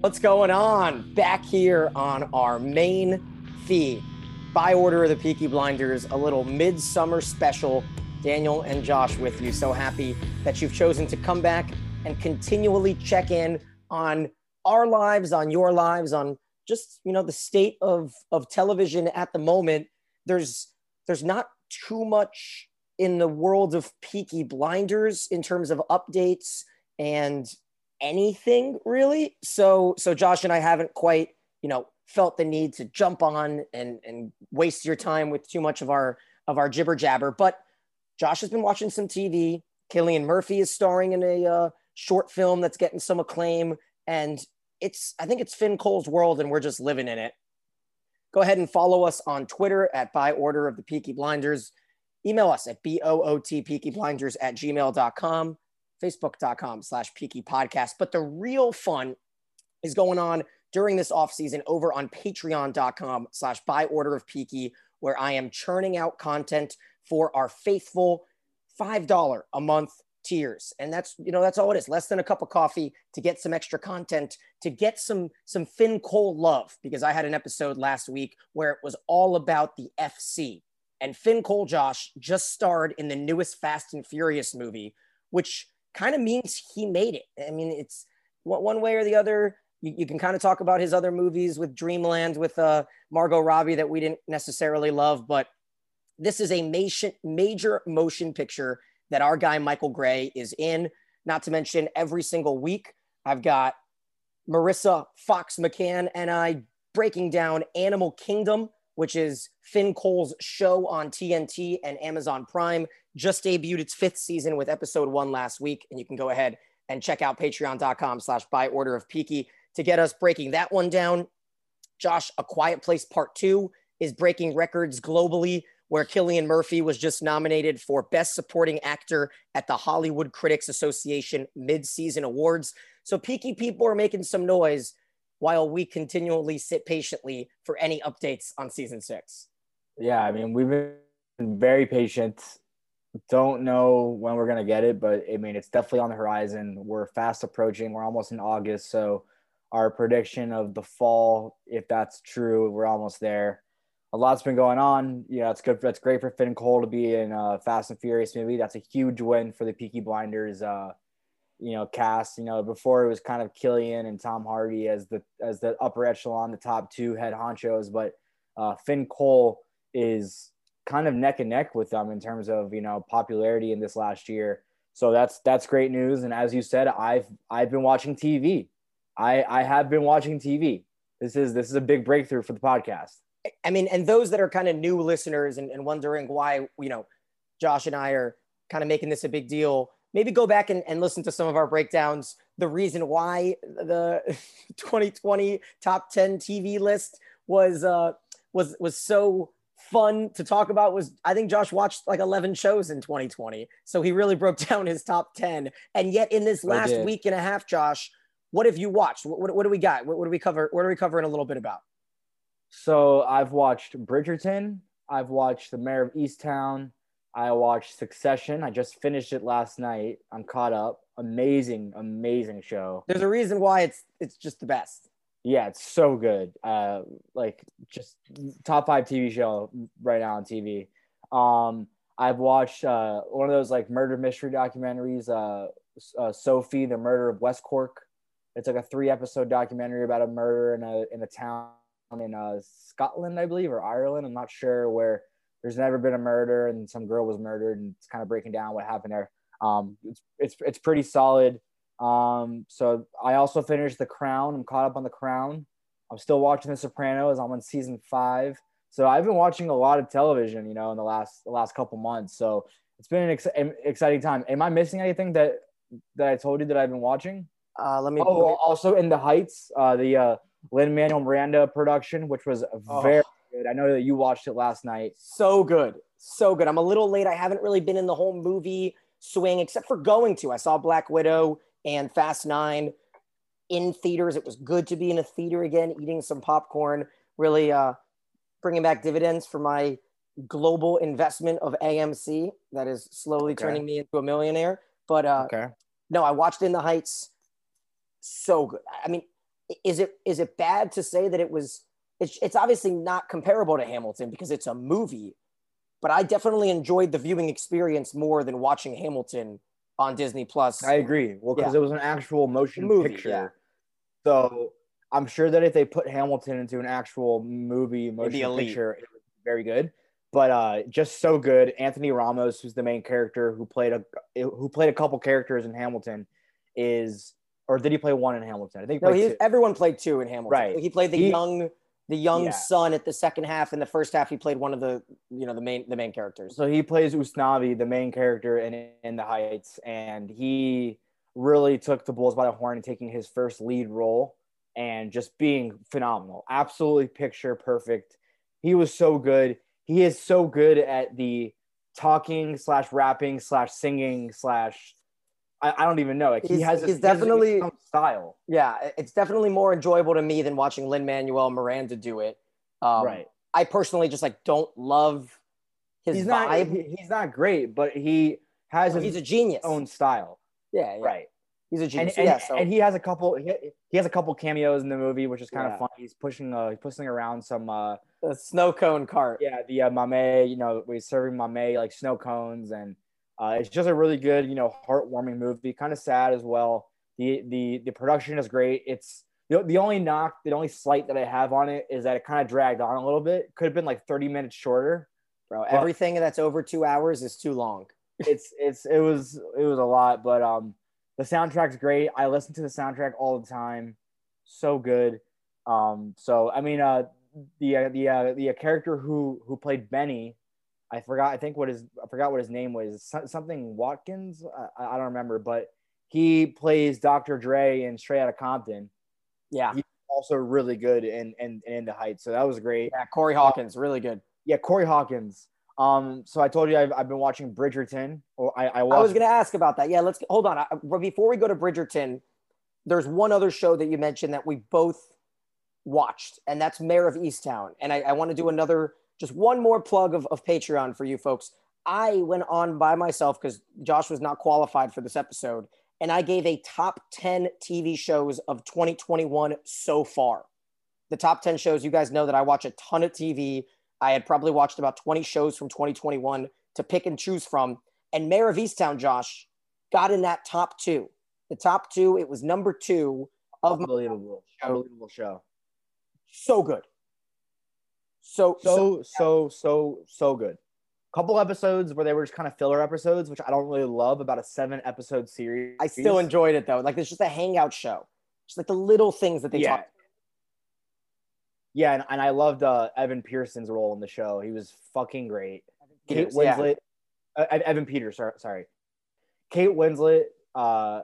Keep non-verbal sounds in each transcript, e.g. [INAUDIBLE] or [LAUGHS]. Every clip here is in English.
What's going on? Back here on our main feed. By order of the Peaky Blinders, a little midsummer special. Daniel and Josh with you. So happy that you've chosen to come back and continually check in on our lives, on your lives, on just you know the state of of television at the moment. There's there's not too much in the world of Peaky Blinders in terms of updates and anything really. So so Josh and I haven't quite, you know, felt the need to jump on and and waste your time with too much of our of our jibber jabber. But Josh has been watching some TV. Cillian Murphy is starring in a uh, short film that's getting some acclaim, and it's I think it's Finn Cole's world, and we're just living in it. Go ahead and follow us on Twitter at by order of the Peaky Blinders. Email us at B-O-O-T Peaky Blinders at gmail.com facebook.com slash peaky podcast. But the real fun is going on during this off season over on patreon.com slash by order of peaky, where I am churning out content for our faithful $5 a month tiers. And that's, you know, that's all it is. Less than a cup of coffee to get some extra content, to get some, some Finn Cole love, because I had an episode last week where it was all about the FC. And Finn Cole Josh just starred in the newest Fast and Furious movie, which kind of means he made it. I mean, it's one way or the other. You, you can kind of talk about his other movies with Dreamland with uh, Margot Robbie that we didn't necessarily love, but this is a major, major motion picture that our guy Michael Gray is in. Not to mention, every single week I've got Marissa Fox McCann and I breaking down Animal Kingdom, which is Finn Cole's show on TNT and Amazon Prime just debuted its fifth season with episode one last week. And you can go ahead and check out patreon.com slash by order of Peaky to get us breaking that one down. Josh, A Quiet Place Part Two is breaking records globally, where Cillian Murphy was just nominated for Best Supporting Actor at the Hollywood Critics Association Mid-Season Awards. So Peaky people are making some noise while we continually sit patiently for any updates on season six. Yeah, I mean, we've been very patient don't know when we're gonna get it, but I mean it's definitely on the horizon. We're fast approaching. We're almost in August, so our prediction of the fall, if that's true, we're almost there. A lot's been going on. You know, it's good. That's great for Finn Cole to be in a Fast and Furious movie. That's a huge win for the Peaky Blinders. Uh, you know, cast. You know, before it was kind of Cillian and Tom Hardy as the as the upper echelon, the top two head honchos, but uh, Finn Cole is kind of neck and neck with them in terms of you know popularity in this last year. So that's that's great news. And as you said, I've I've been watching TV. I I have been watching TV. This is this is a big breakthrough for the podcast. I mean, and those that are kind of new listeners and, and wondering why you know Josh and I are kind of making this a big deal, maybe go back and, and listen to some of our breakdowns. The reason why the [LAUGHS] 2020 top 10 TV list was uh, was was so fun to talk about was I think Josh watched like 11 shows in 2020. So he really broke [LAUGHS] down his top 10. And yet in this last week and a half, Josh, what have you watched? What, what, what do we got? What, what, do we cover? What are we covering a little bit about? So I've watched Bridgerton. I've watched The Mare of Easttown. I watched Succession. I just finished it last night. I'm caught up. Amazing, amazing show. There's a reason why it's it's just the best yeah, it's so good. Uh, like just top five TV show right now on TV. Um, I've watched uh, one of those like murder mystery documentaries, uh, uh, Sophie, the murder of West Cork. It's like a three episode documentary about a murder in a in a town in uh, Scotland, I believe, or Ireland. I'm not sure where there's never been a murder and some girl was murdered, and it's kind of breaking down what happened there. Um, it's it's it's pretty solid. Um, so I also finished The Crown. I'm caught up on The Crown. I'm still watching The Sopranos. I'm on season five. So I've been watching a lot of television, you know, in the last the last couple months. So it's been an ex- exciting time. Am I missing anything that that I told you that I've been watching? Uh, let me. Oh, also in the Heights, uh, the uh, Lin Manuel Miranda production, which was oh. very good. I know that you watched it last night. So good, so good. I'm a little late. I haven't really been in the whole movie swing, except for going to. I saw Black Widow and Fast Nine in theaters. It was good to be in a theater again, eating some popcorn, really uh, bringing back dividends for my global investment of AMC that is slowly okay. turning me into a millionaire. But uh, okay. no, I watched In the Heights. so good. I mean, is it is it bad to say that it was? It's it's obviously not comparable to Hamilton because it's a movie, but I definitely enjoyed the viewing experience more than watching Hamilton on Disney Plus. I agree. Well, because Yeah. it was an actual motion Movie, picture. yeah. So I'm sure that if they put Hamilton into an actual movie motion picture, it would be very good. But uh, just so good. Anthony Ramos, who's the main character, who played a who played a couple characters in Hamilton, is or did he play one in Hamilton? I think he no, he, two. everyone played two in Hamilton. Right. He played the He- young the young Yeah. son at the second half. In the first half, he played one of the you know the main the main characters. So he plays Usnavi, the main character in in the Heights, and he really took the bulls by the horn and taking his first lead role and just being phenomenal, absolutely picture perfect. He was so good. He is so good at the talking slash rapping slash singing slash. I, I don't even know. Like he He's- has, he's his, he has definitely- style. Yeah, it's definitely more enjoyable to me than watching Lin Manuel Miranda do it. Um, right. I personally just like don't love his He's not. vibe. he- he's not great, but he has his he's a genius. own style. yeah, yeah, Right. He's a genius. and, yeah, so and he has a couple he, he has a couple cameos in the movie which is kind Yeah. of funny he's pushing uh he's pushing around some uh the snow cone cart. yeah the uh, mame you know where he's serving mame like snow cones and uh it's just a really good you know heartwarming movie kind of sad as well the the the production is great it's the, the only knock the only slight that i have on it is that it kind of dragged on a little bit could have been like 30 minutes shorter Bro, everything that's over two hours is too long. it's it's it was it was a lot, but um the soundtrack's great. I listen to the soundtrack all the time. So good. Um so I mean uh the uh, the uh, the uh, character who who played Benny, I forgot I think what his I forgot what his name was. So- Something Watkins, I, I don't remember, but he plays Dr. Dre in Straight Outta Compton. Yeah, He- Also really good in in, in the heights. So that was great. yeah. Corey Hawkins, really good. Yeah, Corey Hawkins. Um, so I told you I've, I've been watching Bridgerton. Or I, I watched I was going to ask about that. Yeah, let's hold on. I, before we go to Bridgerton, there's one other show that you mentioned that we both watched, and that's Mare of Easttown. And I, I want to do another, just one more plug of, of Patreon for you folks. I went on by myself because Josh was not qualified for this episode, and I gave a top 10 TV shows of 2021 so far. The top 10 shows, you guys know that I watch a ton of TV. I had probably watched about 20 shows from 2021 to pick and choose from. And Mare of Easttown, Josh, got in that top two. The top two, it was number two of my, unbelievable, unbelievable show. so good. So, so, So so so good. Couple episodes where they were just kind of filler episodes, which I don't really love about a seven episode series. I still enjoyed it though. Like it's just a hangout show. Just like the little things that they yeah. talk. Yeah, and, and I loved uh, Evan Pearson's role in the show. He was fucking great. Kate Peters, yeah. Winslet, uh, Evan Peters, sorry, sorry. Kate Winslet uh,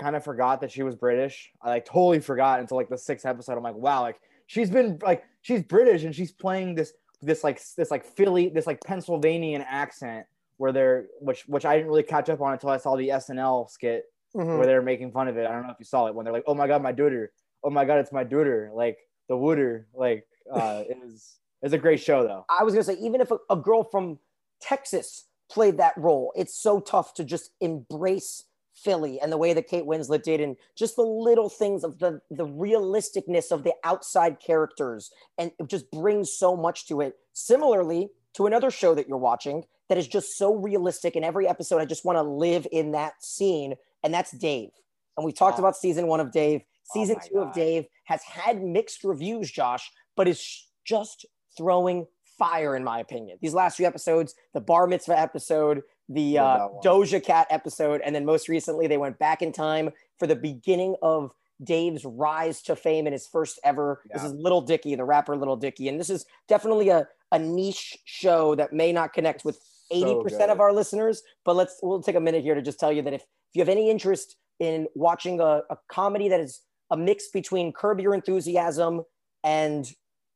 kind of forgot that she was British. I like totally forgot until like the sixth episode. I'm like, wow, like she's been like she's British and she's playing this this like this like Philly this like Pennsylvanian accent where they're which which I didn't really catch up on until I saw the SNL skit Mhm. where they're making fun of it. I don't know if you saw it when they're like, "Oh my god, my daughter! Oh my god, it's my daughter!" Like the Wooder. Like uh, [LAUGHS] it was it's a great show though. I was gonna say, even if a, a girl from Texas played that role, it's so tough to just embrace Philly and the way that Kate Winslet did, and just the little things of the the realisticness of the outside characters, and it just brings so much to it. Similarly to another show that you're watching that is just so realistic, in every episode, I just want to live in that scene, and that's Dave. And we talked Oh. about season one of Dave. Oh Season my two of Dave has had mixed reviews, Josh, but is just throwing fire in my opinion. These last few episodes, the bar mitzvah episode, the uh. Doja Cat episode, and then most recently they went back in time for the beginning of Dave's rise to fame in his first ever. This is Little Dicky, the rapper Little Dicky, and this is definitely a a niche show that may not connect with So 80% of our listeners, but let's we'll take a minute here to just tell you that if, if you have any interest in watching a, a comedy that is a mix between Curb Your Enthusiasm and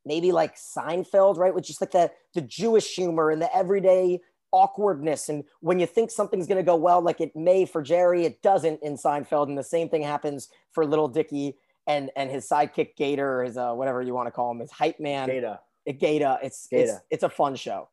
maybe like Seinfeld, right? With just like the the Jewish humor and the everyday awkwardness. And when you think something's gonna go well, like it may for Jerry, it doesn't in Seinfeld. And the same thing happens for Little Dicky and and his sidekick Gator, his uh, whatever you want to call him, his hype man, Data. Gator. It's it's Gator. it's a fun show.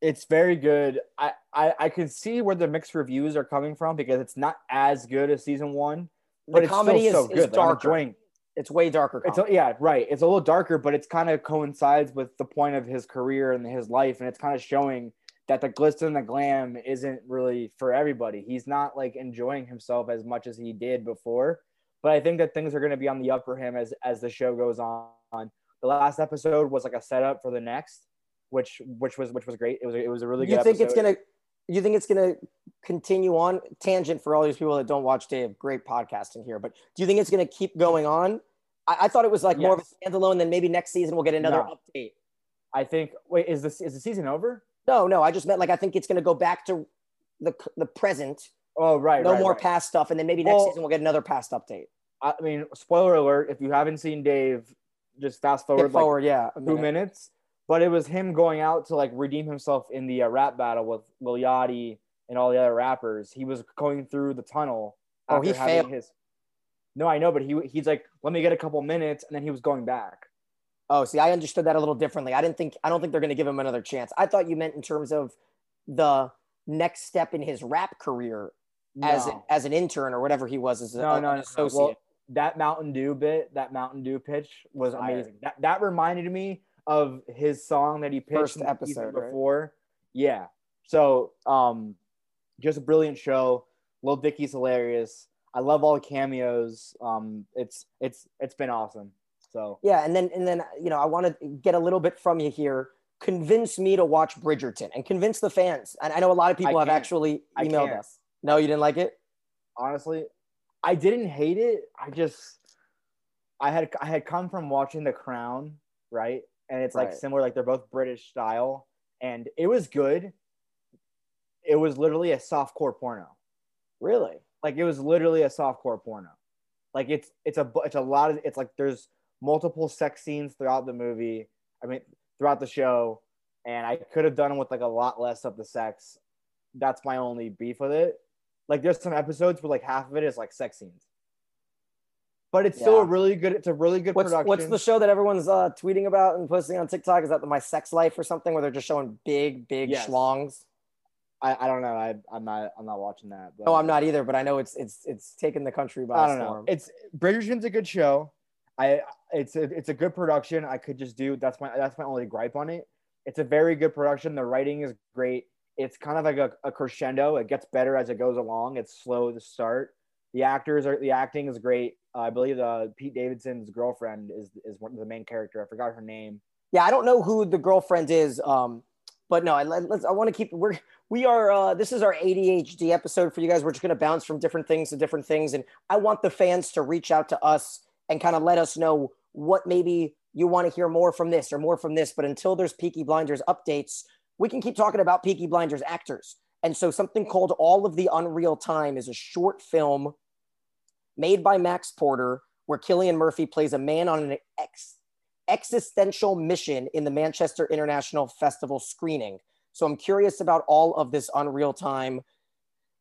It's very good. I, I I can see where the mixed reviews are coming from because it's not as good as season one, but the it's comedy still is, so is good. Like, I'm darker. enjoying it's way darker. It's a, yeah, right. It's a little darker, but it's kind of coincides with the point of his career and his life, and it's kind of showing that the glitz and the glam isn't really for everybody. He's not like enjoying himself as much as he did before. But I think that things are going to be on the up for him as as the show goes on. The last episode was like a setup for the next, which which was which was great. It was it was a really good. you think it's gonna you think it's gonna continue on tangent for all these people that don't watch Dave? Great podcasting here, but do you think it's gonna keep going on? I, I thought it was like more of a standalone. Then maybe next season we'll get another No. update. I think. Wait, is this is the season over? No, no, I just meant like I think it's gonna go back to the the present. Oh, right. no right, more right. past stuff, and then maybe next Well- season we'll get another past update. I mean, spoiler alert: if you haven't seen Dave, just fast forward Skip like forward, yeah, a two minute. minutes. But it was him going out to like redeem himself in the uh, rap battle with Lil Yachty and all the other rappers. He was going through the tunnel. Oh, he failed. His... No, I know, but he he's like, let me get a couple minutes, and then he was going back. Oh, see, I understood that a little differently. I didn't think I don't think they're going to give him another chance. I thought you meant in terms of the next step in his rap career as No. as an intern or whatever he was as a, no, an no, no, no. associate. Well, that Mountain Dew bit, that Mountain Dew pitch was amazing. That that reminded me of his song that he pitched First in the season episode, right? before. Yeah. So, um, just a brilliant show. Lil Dicky's hilarious. I love all the cameos. Um, it's it's it's been awesome. So yeah, and then and then you know I want to get a little bit from you here. Convince me to watch Bridgerton and convince the fans. And I know a lot of people have actually emailed us. No, you didn't like it. honestly, I didn't hate it. I just I had I had come from watching The Crown, right? And it's like Right. similar, like they're both British style, and it was good. It was literally a softcore porno. Really? Like it was literally a softcore porno. Like it's it's a it's a lot of it's like there's multiple sex scenes throughout the movie. I mean throughout the show, and I could have done with like a lot less of the sex. That's my only beef with it. Like there's some episodes where like half of it is like sex scenes, but it's still a really good. It's a really good What's production. what's the show that everyone's uh, tweeting about and posting on TikTok? Is that the My Sex Life or something where they're just showing big, big Yes. schlongs? I, I don't know. I I'm not I'm not watching that. But No, I'm not either, but I know it's it's it's taken the country by I don't storm. know. It's Bridgerton's a good show. I it's a, it's a good production. I could just do that's my that's my only gripe on it. It's a very good production. The writing is great. It's kind of like a, a crescendo. It gets better as it goes along. It's slow to start. The actors are the acting is great. Uh, I believe uh, Pete Davidson's girlfriend is is one of the main character. I forgot her name. Yeah, I don't know who the girlfriend is, um, but no, I, let's. I want to keep. We're we are. Uh, this is our ADHD episode for you guys. We're just going to bounce from different things to different things, and I want the fans to reach out to us and kind of let us know what maybe you want to hear more from this or more from this. But until there's Peaky Blinders updates, we can keep talking about Peaky Blinders actors. And so, something called All of the Unreal Time is a short film made by Max Porter, where Cillian Murphy plays a man on an ex- existential mission in the Manchester International Festival screening. So I'm curious about all of this Unreal Time.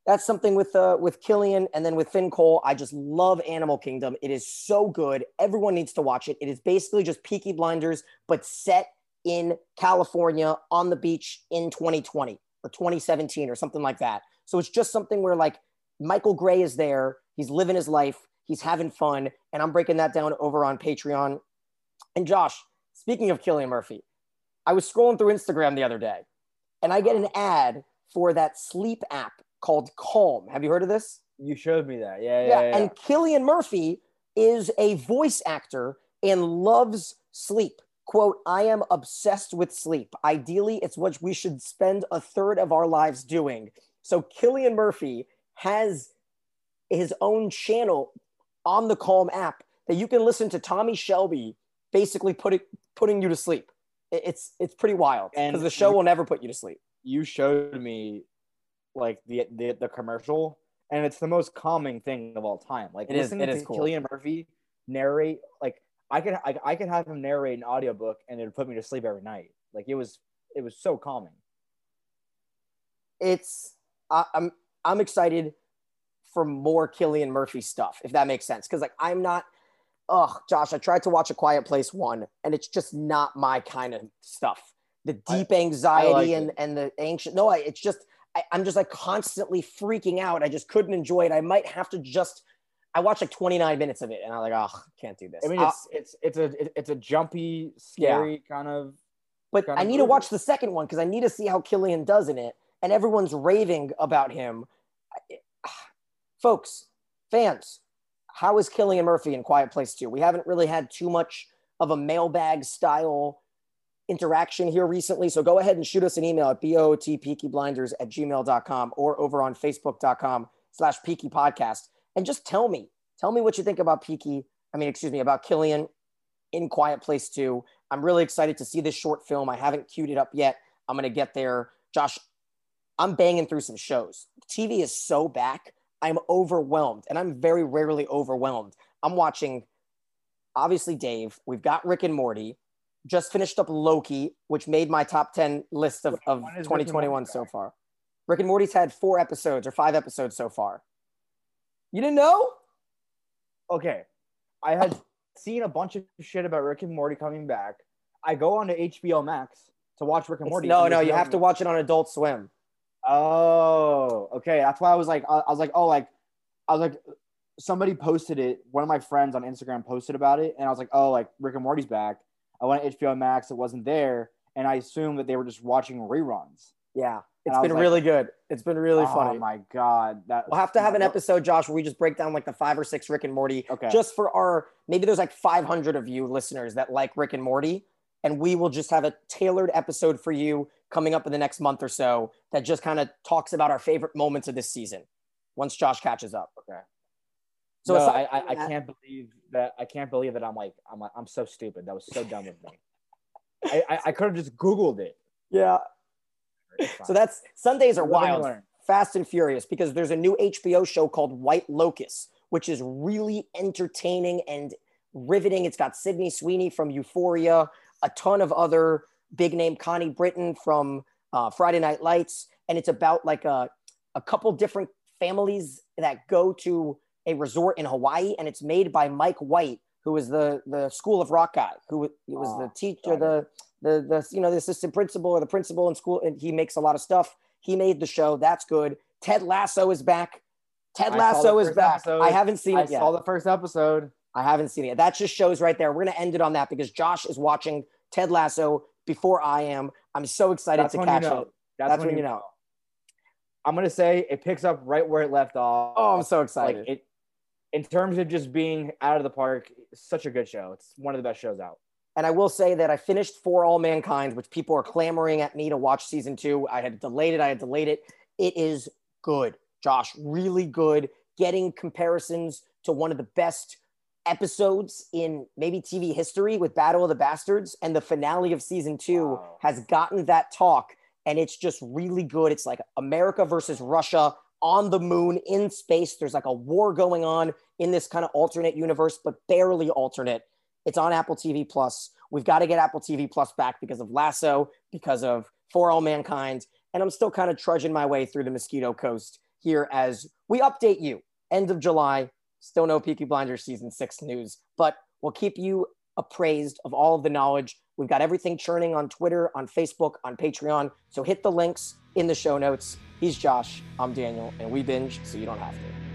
That's something with uh, with Cillian and then with Finn Cole. I just love Animal Kingdom. It is so good. Everyone needs to watch it. It is basically just Peaky Blinders, but set in California on the beach in 2020 or 2017 or something like that. So it's just something where like Michael Gray is there. He's living his life. He's having fun. And I'm breaking that down over on Patreon. And Josh, speaking of Cillian Murphy, I was scrolling through Instagram the other day and I get an ad for that sleep app called Calm. Have you heard of this? You showed me that. Yeah, yeah, Yeah. yeah. And Cillian Murphy is a voice actor and loves sleep. Quote, I am obsessed with sleep. Ideally, it's what we should spend a third of our lives doing. So Cillian Murphy has his own channel on the Calm app that you can listen to Tommy Shelby basically putting putting you to sleep. It's it's pretty wild And because the show will never put you to sleep. you showed me like the, the the commercial and it's the most calming thing of all time like It is- listening it is to cool. Cillian Murphy narrate like I could I, I could have him narrate an audiobook and it would put me to sleep every night like it was it was so calming it's I, I'm I'm excited for more Cillian Murphy stuff, if that makes sense. Because like I'm not, oh Josh, I tried to watch A Quiet Place one, and it's just not my kind of stuff. The I- deep anxiety like and it. and the anxious. No, I, it's just I, I'm just like constantly freaking out. I just couldn't enjoy it. I might have to just. I watched like 29 minutes of it, and I'm like, oh, can't do this. I mean, Uh, it's it's it's a it's a jumpy, scary kind of. but kind I need to watch the second one because I need to see how Cillian does in it, and everyone's raving about him. [SIGHS] Folks, fans, how is Cillian Murphy in Quiet Place 2? We haven't really had too much of a mailbag style interaction here recently. So go ahead and shoot us an email at botpeakyblinders at gmail.com or over on facebook.com slash peaky podcast. And just tell me, tell me what you think about Peaky. I mean, excuse me, about Cillian in Quiet Place 2. I'm really excited to see this short film. I haven't queued it up yet. I'm going to get there. Josh, I'm banging through some shows. TV is so back. I'm overwhelmed, and I'm very rarely overwhelmed. I'm watching, obviously, Dave. We've got Rick and Morty. Just finished up Loki, which made my top 10 list of, of when is Rick and 2021 so far. Rick and Morty's had four episodes or five episodes so far. You didn't know? Okay, I had seen a bunch of shit about Rick and Morty coming back. I go on to HBO Max to watch Rick and It's- Morty. no, and no, you have to watch it on Adult Swim. Oh, okay. That's why I was like, I I was like, oh, like, I was like, somebody posted it. One of my friends on Instagram posted about it, and I was like, oh, like Rick and Morty's back. I went to HBO Max, it wasn't there, and I assumed that they were just watching reruns. Yeah, it's been like- really good. It's been really oh funny. Oh my god, that We'll have to have an episode, Josh, where we just break down like the five or six Rick and Morty, Okay. just for our maybe there's like 500 of you listeners that like Rick and Morty, and we will just have a tailored episode for you coming up in the next month or so that just kind of talks about our favorite moments of this season. Once Josh catches up. Okay. So no, I, I, I can't believe that. I can't believe that I'm like I'm like, I'm so stupid. That was so dumb of me. [LAUGHS] I, I, I could have just Googled it. Yeah. So that's Sundays are wild. Fast and Furious because there's a new HBO show called White Lotus, which is really entertaining and riveting. It's got Sydney Sweeney from Euphoria, a ton of other big name Connie Britton from uh, Friday Night Lights, and it's about like a a couple different families that go to a resort in Hawaii, and it's made by Mike White, who is the the School of Rock guy, who was the Oh, teacher, the the the you know the assistant principal or the principal in school, and he makes a lot of stuff. He made the show. That's good. Ted Lasso is back. Ted I the Lasso is back. episode. I haven't seen I it yet. saw the first episode. I haven't seen it. That just shows right there. We're gonna end it on that because Josh is watching Ted Lasso before I am. I'm so excited That's to catch you know. it. That's, That's when, when you know. know. I'm gonna say it picks up right where it left off. Oh, I'm so like excited. it. In terms of just being out of the park, such a good show. It's one of the best shows out. And I will say that I finished For All Mankind, which people are clamoring at me to watch season two. I had delayed it. I had delayed it. It is good, Josh, really good. Getting comparisons to one of the best episodes in maybe TV history with Battle of the Bastards. And the finale of season two Wow. has gotten that talk. And it's just really good. It's like America versus Russia on the moon in space. There's like a war going on in this kind of alternate universe, but barely alternate. It's on Apple TV Plus. We've got to get Apple TV Plus back because of Lasso, because of For All Mankind. And I'm still kind of trudging my way through the Mosquito Coast here as we update you. End of July, still no Peaky Blinders season six news, but we'll keep you appraised of all of the knowledge. We've got everything churning on Twitter, on Facebook, on Patreon. So hit the links in the show notes. He's Josh, I'm Daniel, and we binge so you don't have to.